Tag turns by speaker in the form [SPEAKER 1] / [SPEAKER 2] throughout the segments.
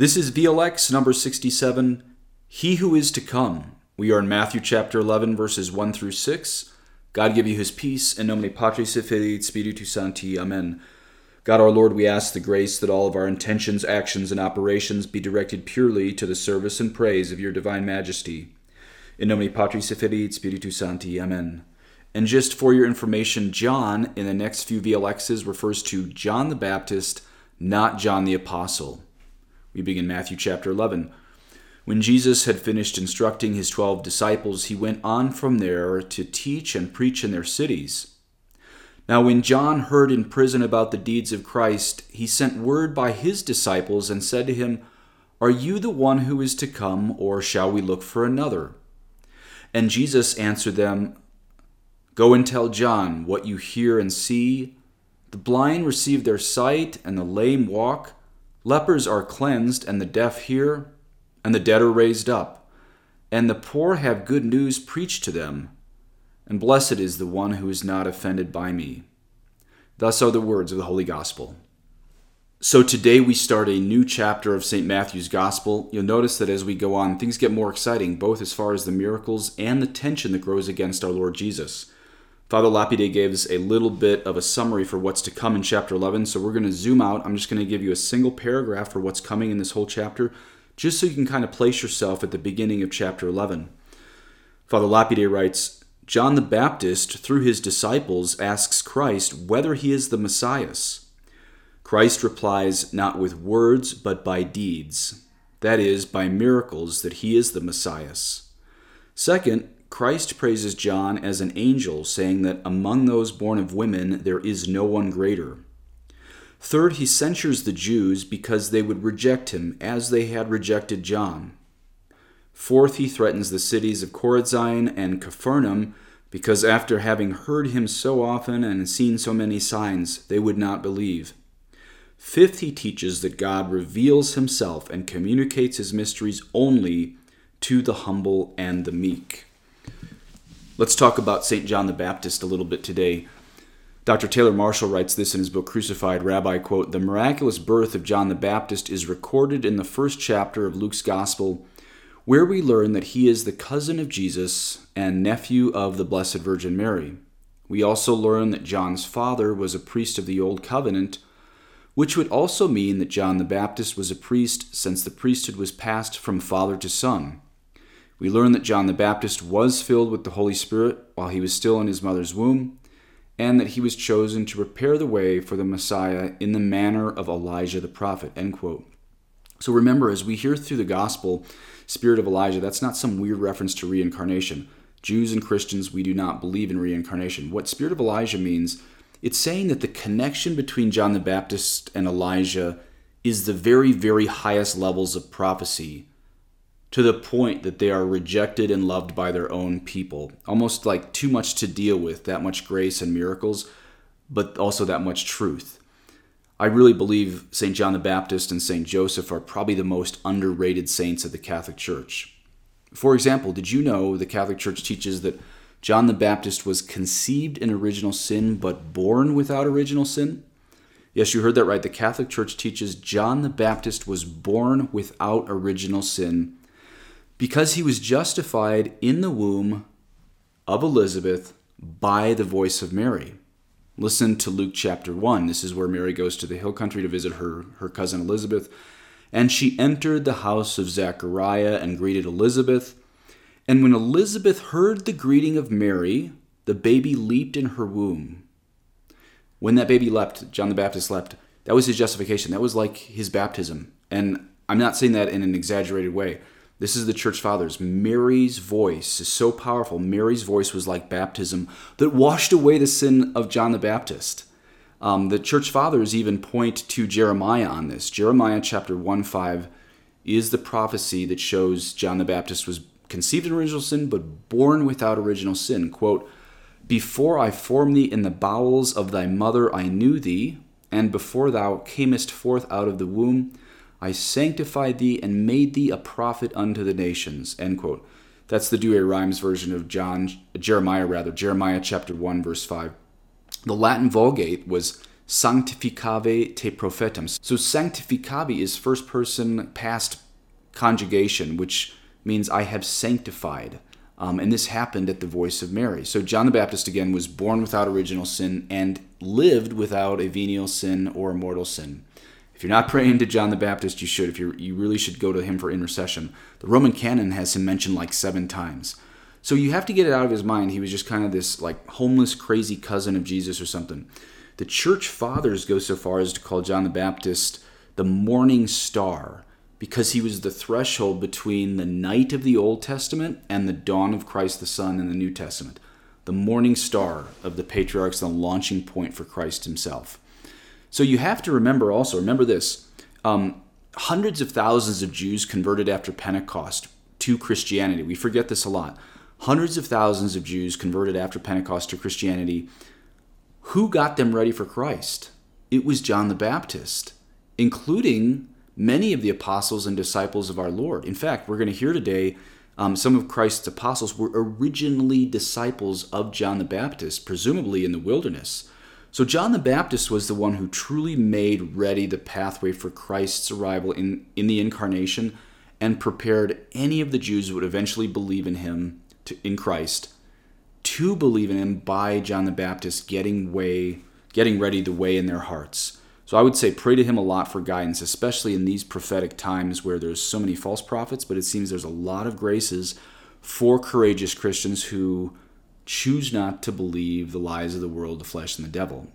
[SPEAKER 1] This is VLX number 67, He Who Is to Come. We are in Matthew chapter 11, verses 1 through 6. God give you his peace, in nomine Patris et Filii et Spiritus Sancti. Amen. God our Lord, we ask the grace that all of our intentions, actions, and operations be directed purely to the service and praise of your divine majesty. In nomine Patris et Filii et Spiritus Sancti. Amen. And just for your information, John in the next few VLXs refers to John the Baptist, not John the Apostle. We begin Matthew chapter 11. When Jesus had finished instructing his twelve disciples, he went on from there to teach and preach in their cities. Now, when John heard in prison about the deeds of Christ, he sent word by his disciples and said to him, Are you the one who is to come, or shall we look for another? And Jesus answered them, Go and tell John what you hear and see. The blind receive their sight, and the lame walk Lepers are cleansed, and the deaf hear, and the dead are raised up, and the poor have good news preached to them. And blessed is the one who is not offended by me. Thus are the words of the Holy Gospel. So today we start a new chapter of St. Matthew's Gospel. You'll notice that as we go on, things get more exciting, both as far as the miracles and the tension that grows against our Lord Jesus. Father Lapide gives a little bit of a summary for what's to come in chapter 11, so we're going to zoom out. I'm just going to give you a single paragraph for what's coming in this whole chapter, just so you can kind of place yourself at the beginning of chapter 11. Father Lapide writes John the Baptist, through his disciples, asks Christ whether he is the Messiah. Christ replies, Not with words, but by deeds. That is, by miracles, that he is the Messiah. Second, Christ praises John as an angel, saying that among those born of women there is no one greater. Third, he censures the Jews because they would reject him as they had rejected John. Fourth, he threatens the cities of Chorazin and Capharnaum because after having heard him so often and seen so many signs, they would not believe. Fifth, he teaches that God reveals himself and communicates his mysteries only to the humble and the meek. Let's talk about St. John the Baptist a little bit today. Dr. Taylor Marshall writes this in his book Crucified Rabbi quote, "The miraculous birth of John the Baptist is recorded in the first chapter of Luke's Gospel, where we learn that he is the cousin of Jesus and nephew of the Blessed Virgin Mary. We also learn that John's father was a priest of the Old Covenant, which would also mean that John the Baptist was a priest since the priesthood was passed from father to son. We learn that John the Baptist was filled with the Holy Spirit while he was still in his mother's womb, and that he was chosen to prepare the way for the Messiah in the manner of Elijah the prophet. End quote. So remember, as we hear through the gospel, spirit of Elijah, that's not some weird reference to reincarnation. Jews and Christians, we do not believe in reincarnation. What spirit of Elijah means, it's saying that the connection between John the Baptist and Elijah is the very, very highest levels of prophecy to the point that they are rejected and loved by their own people. Almost like too much to deal with, that much grace and miracles, but also that much truth. I really believe St. John the Baptist and St. Joseph are probably the most underrated saints of the Catholic Church. For example, did you know the Catholic Church teaches that John the Baptist was conceived in original sin but born without original sin? Yes, you heard that right. The Catholic Church teaches John the Baptist was born without original sin because he was justified in the womb of Elizabeth by the voice of Mary. Listen to Luke chapter 1. This is where Mary goes to the hill country to visit her, her cousin Elizabeth. And she entered the house of Zachariah and greeted Elizabeth. And when Elizabeth heard the greeting of Mary, the baby leaped in her womb. When that baby leapt, John the Baptist leapt, that was his justification. That was like his baptism. And I'm not saying that in an exaggerated way. This is the church fathers. Mary's voice is so powerful. Mary's voice was like baptism that washed away the sin of John the Baptist. Um, the church fathers even point to Jeremiah on this. Jeremiah chapter 1 5 is the prophecy that shows John the Baptist was conceived in original sin, but born without original sin. Quote, Before I formed thee in the bowels of thy mother, I knew thee, and before thou camest forth out of the womb, I sanctified thee and made thee a prophet unto the nations. End quote. That's the Douay Rheims version of John Jeremiah rather Jeremiah chapter 1 verse 5. The Latin Vulgate was sanctificavi te prophetam. So sanctificavi is first person past conjugation, which means I have sanctified. Um, and this happened at the voice of Mary. So John the Baptist, again, was born without original sin and lived without a venial sin or a mortal sin. If you're not praying to John the Baptist, you should. If you you really should go to him for intercession. The Roman canon has him mentioned like seven times. So you have to get it out of his mind. He was just kind of this like homeless, crazy cousin of Jesus or something. The church fathers go so far as to call John the Baptist the morning star because he was the threshold between the night of the Old Testament and the dawn of Christ the Son in the New Testament. The morning star of the patriarchs, the launching point for Christ himself. So you have to remember also, remember this um, hundreds of thousands of Jews converted after Pentecost to Christianity. We forget this a lot. Hundreds of thousands of Jews converted after Pentecost to Christianity. Who got them ready for Christ? It was John the Baptist, including many of the apostles and disciples of our Lord. In fact, we're going to hear today um, some of Christ's apostles were originally disciples of John the Baptist, presumably in the wilderness. So, John the Baptist was the one who truly made ready the pathway for Christ's arrival in, in the incarnation and prepared any of the Jews who would eventually believe in him, to, in Christ, to believe in him by John the Baptist getting way, getting ready the way in their hearts. So I would say pray to him a lot for guidance, especially in these prophetic times where there's so many false prophets, but it seems there's a lot of graces for courageous Christians who choose not to believe the lies of the world, the flesh, and the devil.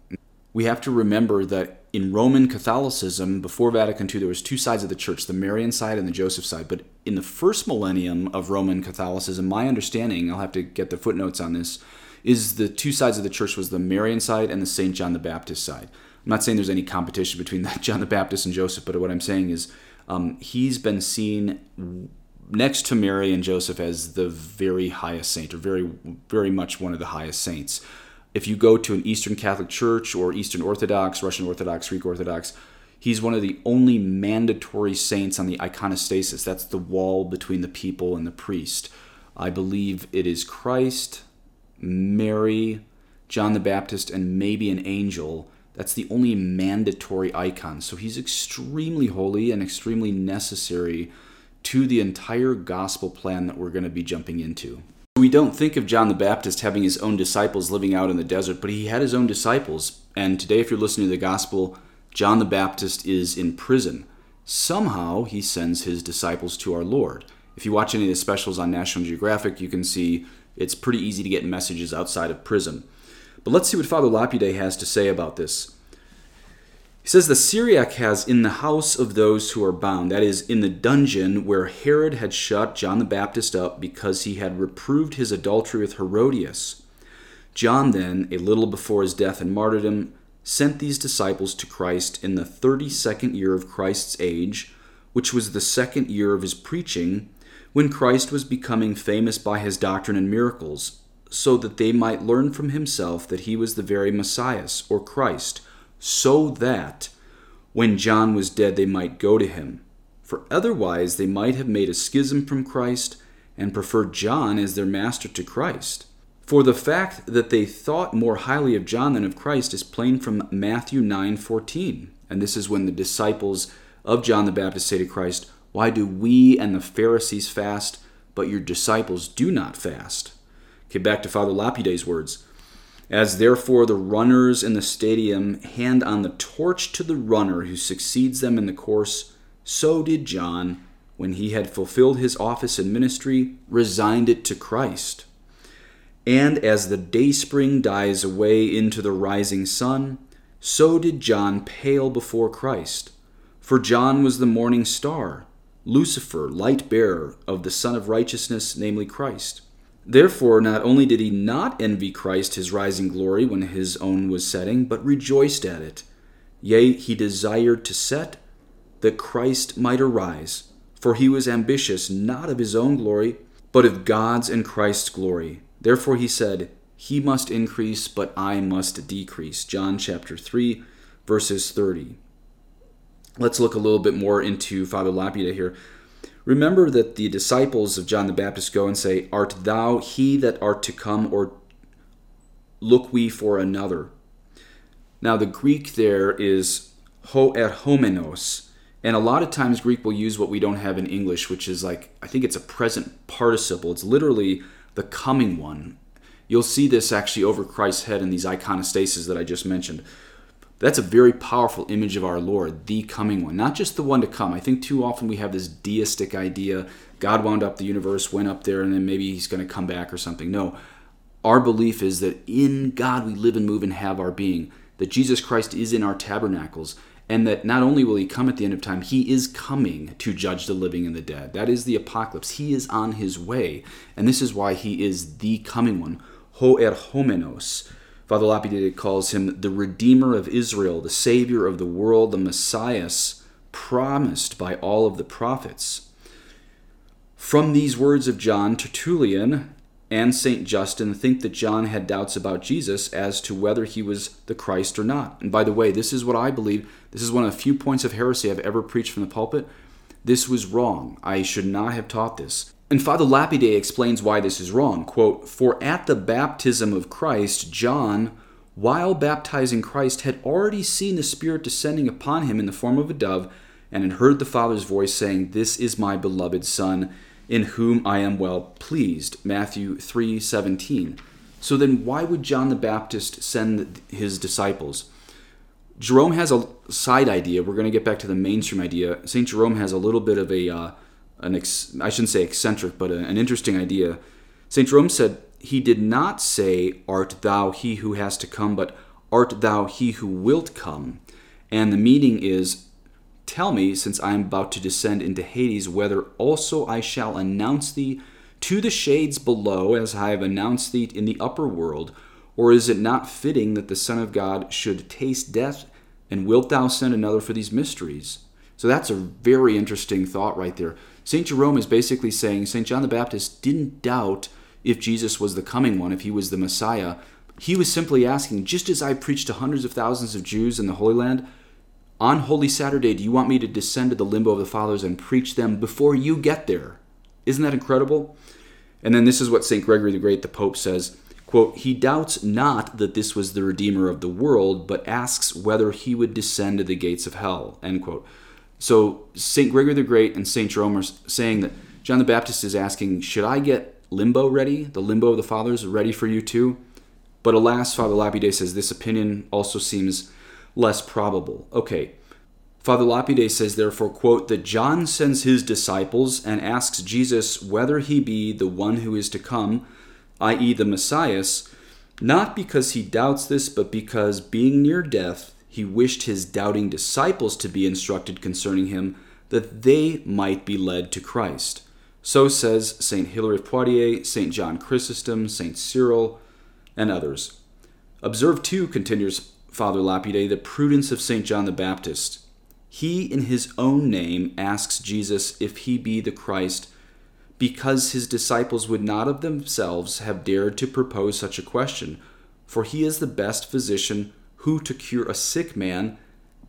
[SPEAKER 1] We have to remember that in Roman Catholicism, before Vatican II, there was two sides of the church, the Marian side and the Joseph side. But in the first millennium of Roman Catholicism, my understanding, I'll have to get the footnotes on this, is the two sides of the church was the Marian side and the St. John the Baptist side. I'm not saying there's any competition between John the Baptist and Joseph, but what I'm saying is um, he's been seen next to Mary and Joseph as the very highest saint, or very, very much one of the highest saints. If you go to an Eastern Catholic Church or Eastern Orthodox, Russian Orthodox, Greek Orthodox, he's one of the only mandatory saints on the iconostasis. That's the wall between the people and the priest. I believe it is Christ, Mary, John the Baptist, and maybe an angel that's the only mandatory icon. So he's extremely holy and extremely necessary to the entire gospel plan that we're going to be jumping into. We don't think of John the Baptist having his own disciples living out in the desert, but he had his own disciples. And today, if you're listening to the gospel, John the Baptist is in prison. Somehow, he sends his disciples to our Lord. If you watch any of the specials on National Geographic, you can see it's pretty easy to get messages outside of prison. But let's see what Father Lapide has to say about this. He says the Syriac has in the house of those who are bound, that is, in the dungeon where Herod had shut John the Baptist up because he had reproved his adultery with Herodias. John, then, a little before his death and martyrdom, sent these disciples to Christ in the thirty second year of Christ's age, which was the second year of his preaching, when Christ was becoming famous by his doctrine and miracles, so that they might learn from himself that he was the very Messiah, or Christ so that when John was dead they might go to him. For otherwise they might have made a schism from Christ and preferred John as their master to Christ. For the fact that they thought more highly of John than of Christ is plain from Matthew 9:14. And this is when the disciples of John the Baptist say to Christ, "Why do we and the Pharisees fast, but your disciples do not fast?" Okay, back to Father Lapide's words. As therefore the runners in the stadium hand on the torch to the runner who succeeds them in the course, so did John, when he had fulfilled his office and ministry, resigned it to Christ. And as the dayspring dies away into the rising sun, so did John pale before Christ. For John was the morning star, Lucifer, light bearer of the Sun of Righteousness, namely Christ. Therefore, not only did he not envy Christ his rising glory when his own was setting, but rejoiced at it. Yea, he desired to set that Christ might arise, for he was ambitious not of his own glory, but of God's and Christ's glory. Therefore he said, He must increase, but I must decrease. John chapter 3, verses 30. Let's look a little bit more into Father Lapide here. Remember that the disciples of John the Baptist go and say, Art thou he that art to come, or look we for another? Now, the Greek there is ho erhomenos, and a lot of times Greek will use what we don't have in English, which is like, I think it's a present participle. It's literally the coming one. You'll see this actually over Christ's head in these iconostases that I just mentioned. That's a very powerful image of our Lord, the coming one, not just the one to come. I think too often we have this deistic idea God wound up the universe, went up there, and then maybe he's going to come back or something. No. Our belief is that in God we live and move and have our being, that Jesus Christ is in our tabernacles, and that not only will he come at the end of time, he is coming to judge the living and the dead. That is the apocalypse. He is on his way, and this is why he is the coming one. Ho erhomenos. Father Lapide calls him the Redeemer of Israel, the Savior of the world, the Messiah promised by all of the prophets. From these words of John, Tertullian and St. Justin think that John had doubts about Jesus as to whether he was the Christ or not. And by the way, this is what I believe. This is one of the few points of heresy I've ever preached from the pulpit. This was wrong. I should not have taught this. And Father Lapide explains why this is wrong. Quote, For at the baptism of Christ, John, while baptizing Christ, had already seen the Spirit descending upon him in the form of a dove, and had heard the Father's voice saying, This is my beloved Son, in whom I am well pleased. Matthew 3 17. So then, why would John the Baptist send his disciples? Jerome has a side idea. We're going to get back to the mainstream idea. St. Jerome has a little bit of a. Uh, an ex, I shouldn't say eccentric, but a, an interesting idea. St. Jerome said, He did not say, Art thou he who has to come, but Art thou he who wilt come? And the meaning is, Tell me, since I am about to descend into Hades, whether also I shall announce thee to the shades below, as I have announced thee in the upper world, or is it not fitting that the Son of God should taste death? And wilt thou send another for these mysteries? So that's a very interesting thought right there. St. Jerome is basically saying St. John the Baptist didn't doubt if Jesus was the coming one, if he was the Messiah. He was simply asking, just as I preached to hundreds of thousands of Jews in the Holy Land, on Holy Saturday, do you want me to descend to the limbo of the fathers and preach them before you get there? Isn't that incredible? And then this is what St. Gregory the Great, the Pope, says quote, He doubts not that this was the Redeemer of the world, but asks whether he would descend to the gates of hell. End quote. So St. Gregory the Great and St. Jerome are saying that John the Baptist is asking, Should I get limbo ready? The limbo of the fathers ready for you too? But alas, Father Lapide says this opinion also seems less probable. Okay. Father Lapide says, therefore, quote, that John sends his disciples and asks Jesus whether he be the one who is to come, i.e., the Messiah, not because he doubts this, but because, being near death, he wished his doubting disciples to be instructed concerning him, that they might be led to Christ. So says St. Hilary of Poitiers, St. John Chrysostom, St. Cyril, and others. Observe, too, continues Father Lapide, the prudence of St. John the Baptist. He, in his own name, asks Jesus if he be the Christ, because his disciples would not of themselves have dared to propose such a question, for he is the best physician who, to cure a sick man,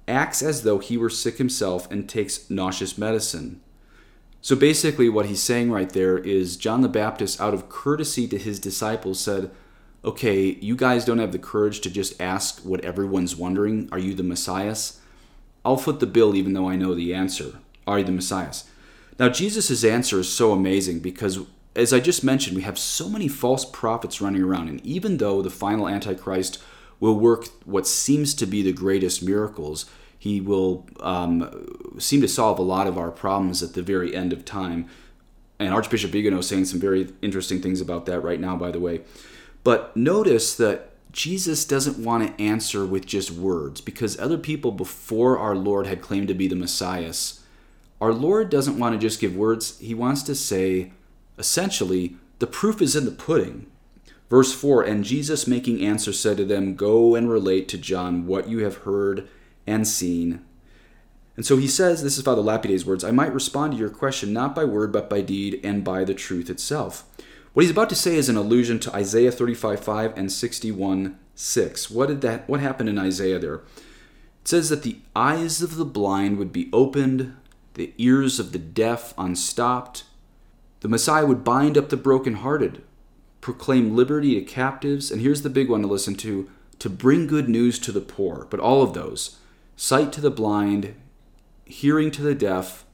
[SPEAKER 1] acts as though he were sick himself and takes nauseous medicine. So basically, what he's saying right there is John the Baptist, out of courtesy to his disciples, said, Okay, you guys don't have the courage to just ask what everyone's wondering Are you the Messiah? I'll foot the bill even though I know the answer. Are you the Messiah? Now, Jesus' answer is so amazing because, as I just mentioned, we have so many false prophets running around, and even though the final Antichrist will work what seems to be the greatest miracles. He will um, seem to solve a lot of our problems at the very end of time. And Archbishop Vigano is saying some very interesting things about that right now, by the way. But notice that Jesus doesn't want to answer with just words because other people before our Lord had claimed to be the Messiah. Our Lord doesn't want to just give words, He wants to say, essentially, the proof is in the pudding. Verse 4 And Jesus, making answer, said to them, Go and relate to John what you have heard and seen. And so he says, This is Father Lapide's words, I might respond to your question not by word, but by deed and by the truth itself. What he's about to say is an allusion to Isaiah 35 5 and 61 6. What did that what happened in Isaiah there? It says that the eyes of the blind would be opened, the ears of the deaf unstopped. The Messiah would bind up the brokenhearted, proclaim liberty to captives, and here's the big one to listen to to bring good news to the poor. But all of those sight to the blind, hearing to the deaf,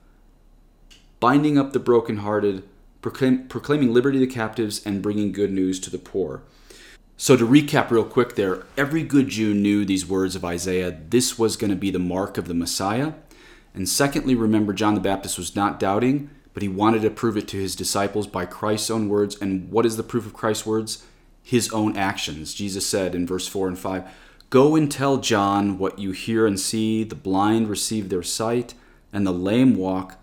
[SPEAKER 1] binding up the brokenhearted, proclaim, proclaiming liberty to captives, and bringing good news to the poor. So, to recap real quick there, every good Jew knew these words of Isaiah. This was going to be the mark of the Messiah. And secondly, remember, John the Baptist was not doubting, but he wanted to prove it to his disciples by Christ's own words. And what is the proof of Christ's words? His own actions. Jesus said in verse 4 and 5 Go and tell John what you hear and see. The blind receive their sight, and the lame walk.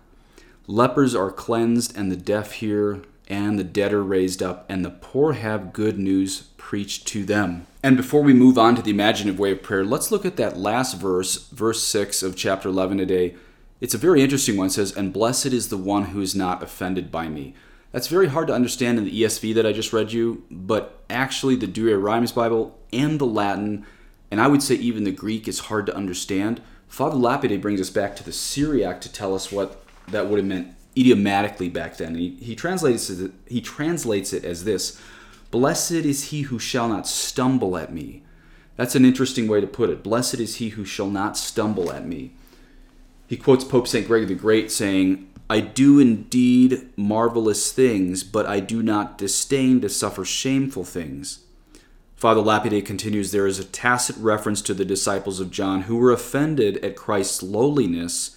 [SPEAKER 1] Lepers are cleansed, and the deaf hear, and the dead are raised up, and the poor have good news preached to them. And before we move on to the imaginative way of prayer, let's look at that last verse, verse 6 of chapter 11 today. It's a very interesting one. It says, And blessed is the one who is not offended by me. That's very hard to understand in the ESV that I just read you, but actually the Douay-Rheims Bible and the Latin, and I would say even the Greek, is hard to understand. Father Lapide brings us back to the Syriac to tell us what that would have meant idiomatically back then. He, he, translates it, he translates it as this Blessed is he who shall not stumble at me. That's an interesting way to put it. Blessed is he who shall not stumble at me. He quotes Pope St. Gregory the Great saying, I do indeed marvelous things, but I do not disdain to suffer shameful things. Father Lapide continues there is a tacit reference to the disciples of John who were offended at Christ's lowliness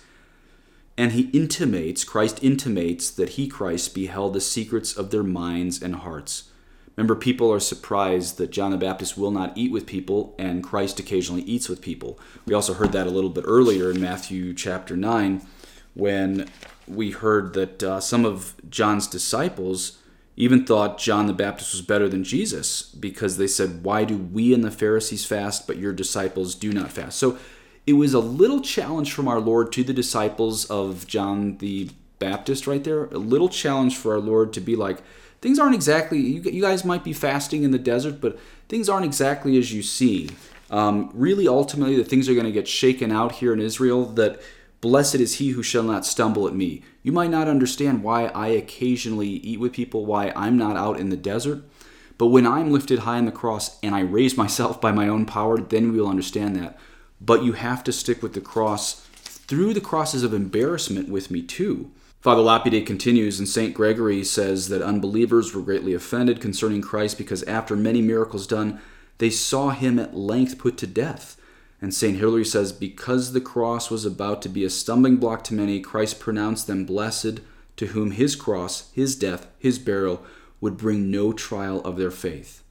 [SPEAKER 1] and he intimates, Christ intimates, that he, Christ, beheld the secrets of their minds and hearts. Remember, people are surprised that John the Baptist will not eat with people, and Christ occasionally eats with people. We also heard that a little bit earlier in Matthew chapter 9, when we heard that uh, some of John's disciples even thought John the Baptist was better than Jesus because they said, Why do we and the Pharisees fast, but your disciples do not fast? So it was a little challenge from our Lord to the disciples of John the Baptist right there. A little challenge for our Lord to be like, things aren't exactly, you, you guys might be fasting in the desert, but things aren't exactly as you see. Um, really, ultimately, the things are going to get shaken out here in Israel that blessed is he who shall not stumble at me. You might not understand why I occasionally eat with people, why I'm not out in the desert. But when I'm lifted high on the cross and I raise myself by my own power, then we will understand that but you have to stick with the cross through the crosses of embarrassment with me too. Father Lapide continues, and St. Gregory says that unbelievers were greatly offended concerning Christ because after many miracles done, they saw him at length put to death. And St. Hilary says, because the cross was about to be a stumbling block to many, Christ pronounced them blessed, to whom his cross, his death, his burial would bring no trial of their faith.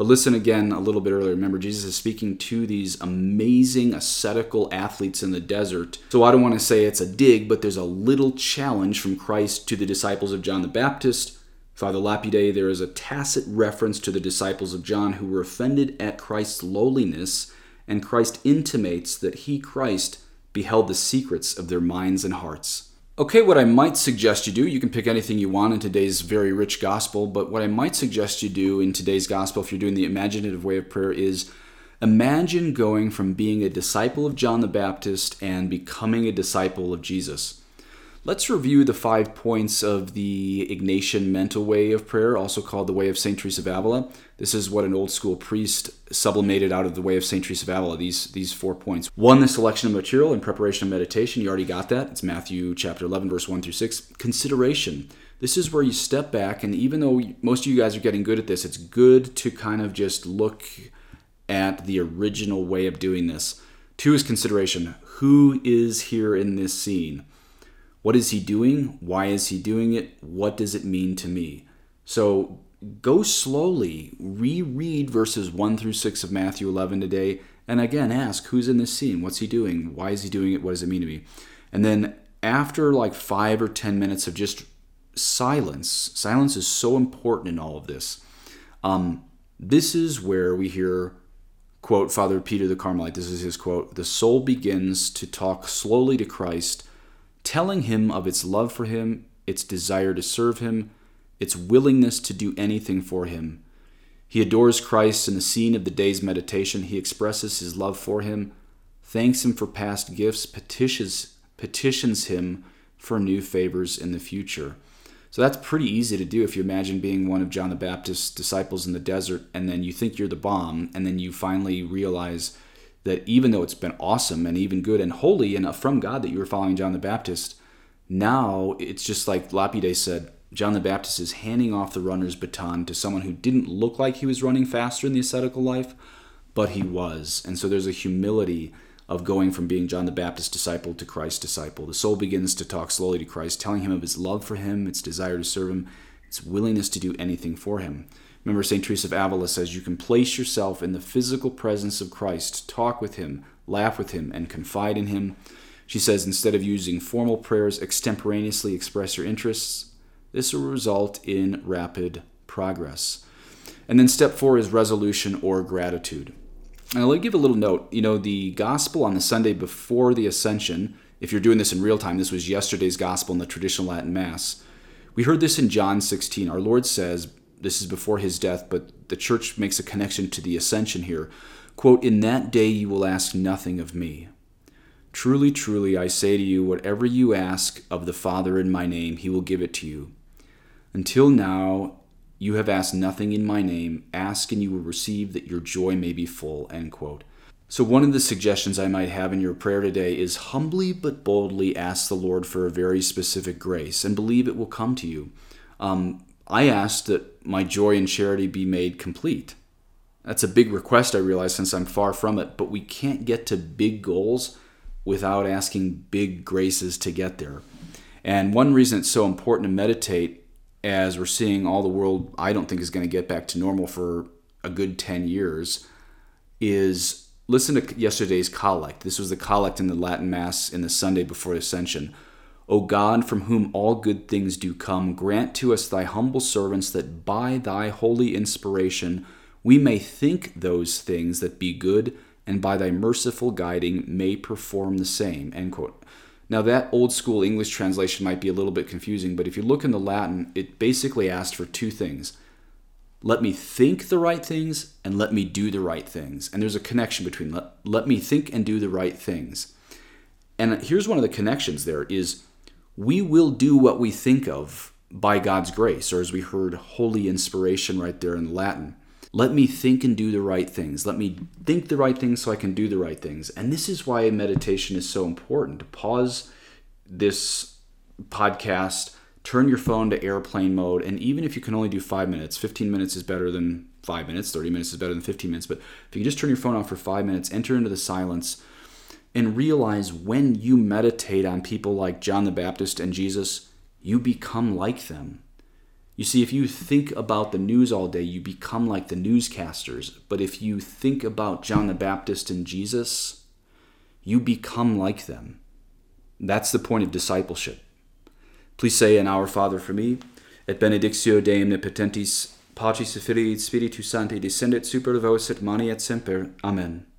[SPEAKER 1] But listen again a little bit earlier. Remember, Jesus is speaking to these amazing ascetical athletes in the desert. So I don't want to say it's a dig, but there's a little challenge from Christ to the disciples of John the Baptist. Father Lapide, there is a tacit reference to the disciples of John who were offended at Christ's lowliness, and Christ intimates that he, Christ, beheld the secrets of their minds and hearts. Okay, what I might suggest you do, you can pick anything you want in today's very rich gospel, but what I might suggest you do in today's gospel, if you're doing the imaginative way of prayer, is imagine going from being a disciple of John the Baptist and becoming a disciple of Jesus. Let's review the five points of the Ignatian mental way of prayer, also called the way of St. Teresa of Avila. This is what an old school priest sublimated out of the way of St. Teresa of Avila, these, these four points. One, the selection of material and preparation of meditation. You already got that. It's Matthew chapter 11, verse 1 through 6. Consideration. This is where you step back, and even though most of you guys are getting good at this, it's good to kind of just look at the original way of doing this. Two is consideration. Who is here in this scene? What is he doing? Why is he doing it? What does it mean to me? So go slowly, reread verses 1 through 6 of Matthew 11 today, and again ask who's in this scene? What's he doing? Why is he doing it? What does it mean to me? And then after like five or 10 minutes of just silence, silence is so important in all of this. Um, this is where we hear, quote, Father Peter the Carmelite, this is his quote, the soul begins to talk slowly to Christ telling him of its love for him, its desire to serve him, its willingness to do anything for him. He adores Christ in the scene of the day's meditation. He expresses his love for him, thanks him for past gifts, petitions, petitions him for new favors in the future. So that's pretty easy to do if you imagine being one of John the Baptist's disciples in the desert and then you think you're the bomb and then you finally realize that even though it's been awesome and even good and holy and from God that you were following John the Baptist, now it's just like Lapide said, John the Baptist is handing off the runner's baton to someone who didn't look like he was running faster in the ascetical life, but he was. And so there's a humility of going from being John the Baptist disciple to Christ disciple. The soul begins to talk slowly to Christ, telling him of his love for him, its desire to serve him, its willingness to do anything for him. Remember, St. Teresa of Avila says you can place yourself in the physical presence of Christ, talk with him, laugh with him, and confide in him. She says instead of using formal prayers, extemporaneously express your interests. This will result in rapid progress. And then step four is resolution or gratitude. Let me give a little note. You know, the gospel on the Sunday before the Ascension, if you're doing this in real time, this was yesterday's gospel in the traditional Latin Mass. We heard this in John 16. Our Lord says, this is before his death, but the church makes a connection to the Ascension here. Quote, In that day you will ask nothing of me. Truly, truly, I say to you, whatever you ask of the Father in my name, he will give it to you. Until now, you have asked nothing in my name. Ask and you will receive that your joy may be full. End quote. So, one of the suggestions I might have in your prayer today is humbly but boldly ask the Lord for a very specific grace and believe it will come to you. Um, I ask that my joy and charity be made complete. That's a big request, I realize, since I'm far from it, but we can't get to big goals without asking big graces to get there. And one reason it's so important to meditate as we're seeing all the world, I don't think is going to get back to normal for a good 10 years, is listen to yesterday's collect. This was the collect in the Latin Mass in the Sunday before Ascension. O God, from whom all good things do come, grant to us, thy humble servants, that by thy holy inspiration we may think those things that be good, and by thy merciful guiding may perform the same. Now, that old school English translation might be a little bit confusing, but if you look in the Latin, it basically asked for two things let me think the right things and let me do the right things. And there's a connection between let, let me think and do the right things. And here's one of the connections there is we will do what we think of by God's grace, or as we heard, holy inspiration right there in Latin. Let me think and do the right things. Let me think the right things so I can do the right things. And this is why meditation is so important to pause this podcast, turn your phone to airplane mode, and even if you can only do five minutes, 15 minutes is better than five minutes, 30 minutes is better than 15 minutes. But if you can just turn your phone off for five minutes, enter into the silence, and realize when you meditate on people like John the Baptist and Jesus, you become like them. You see, if you think about the news all day, you become like the newscasters. But if you think about John the Baptist and Jesus, you become like them. That's the point of discipleship. Please say an Our Father for me, et benedictio Dei omnipotentis, Patris et Filii Spiritus Sancti descendet super vos et mani et semper. Amen.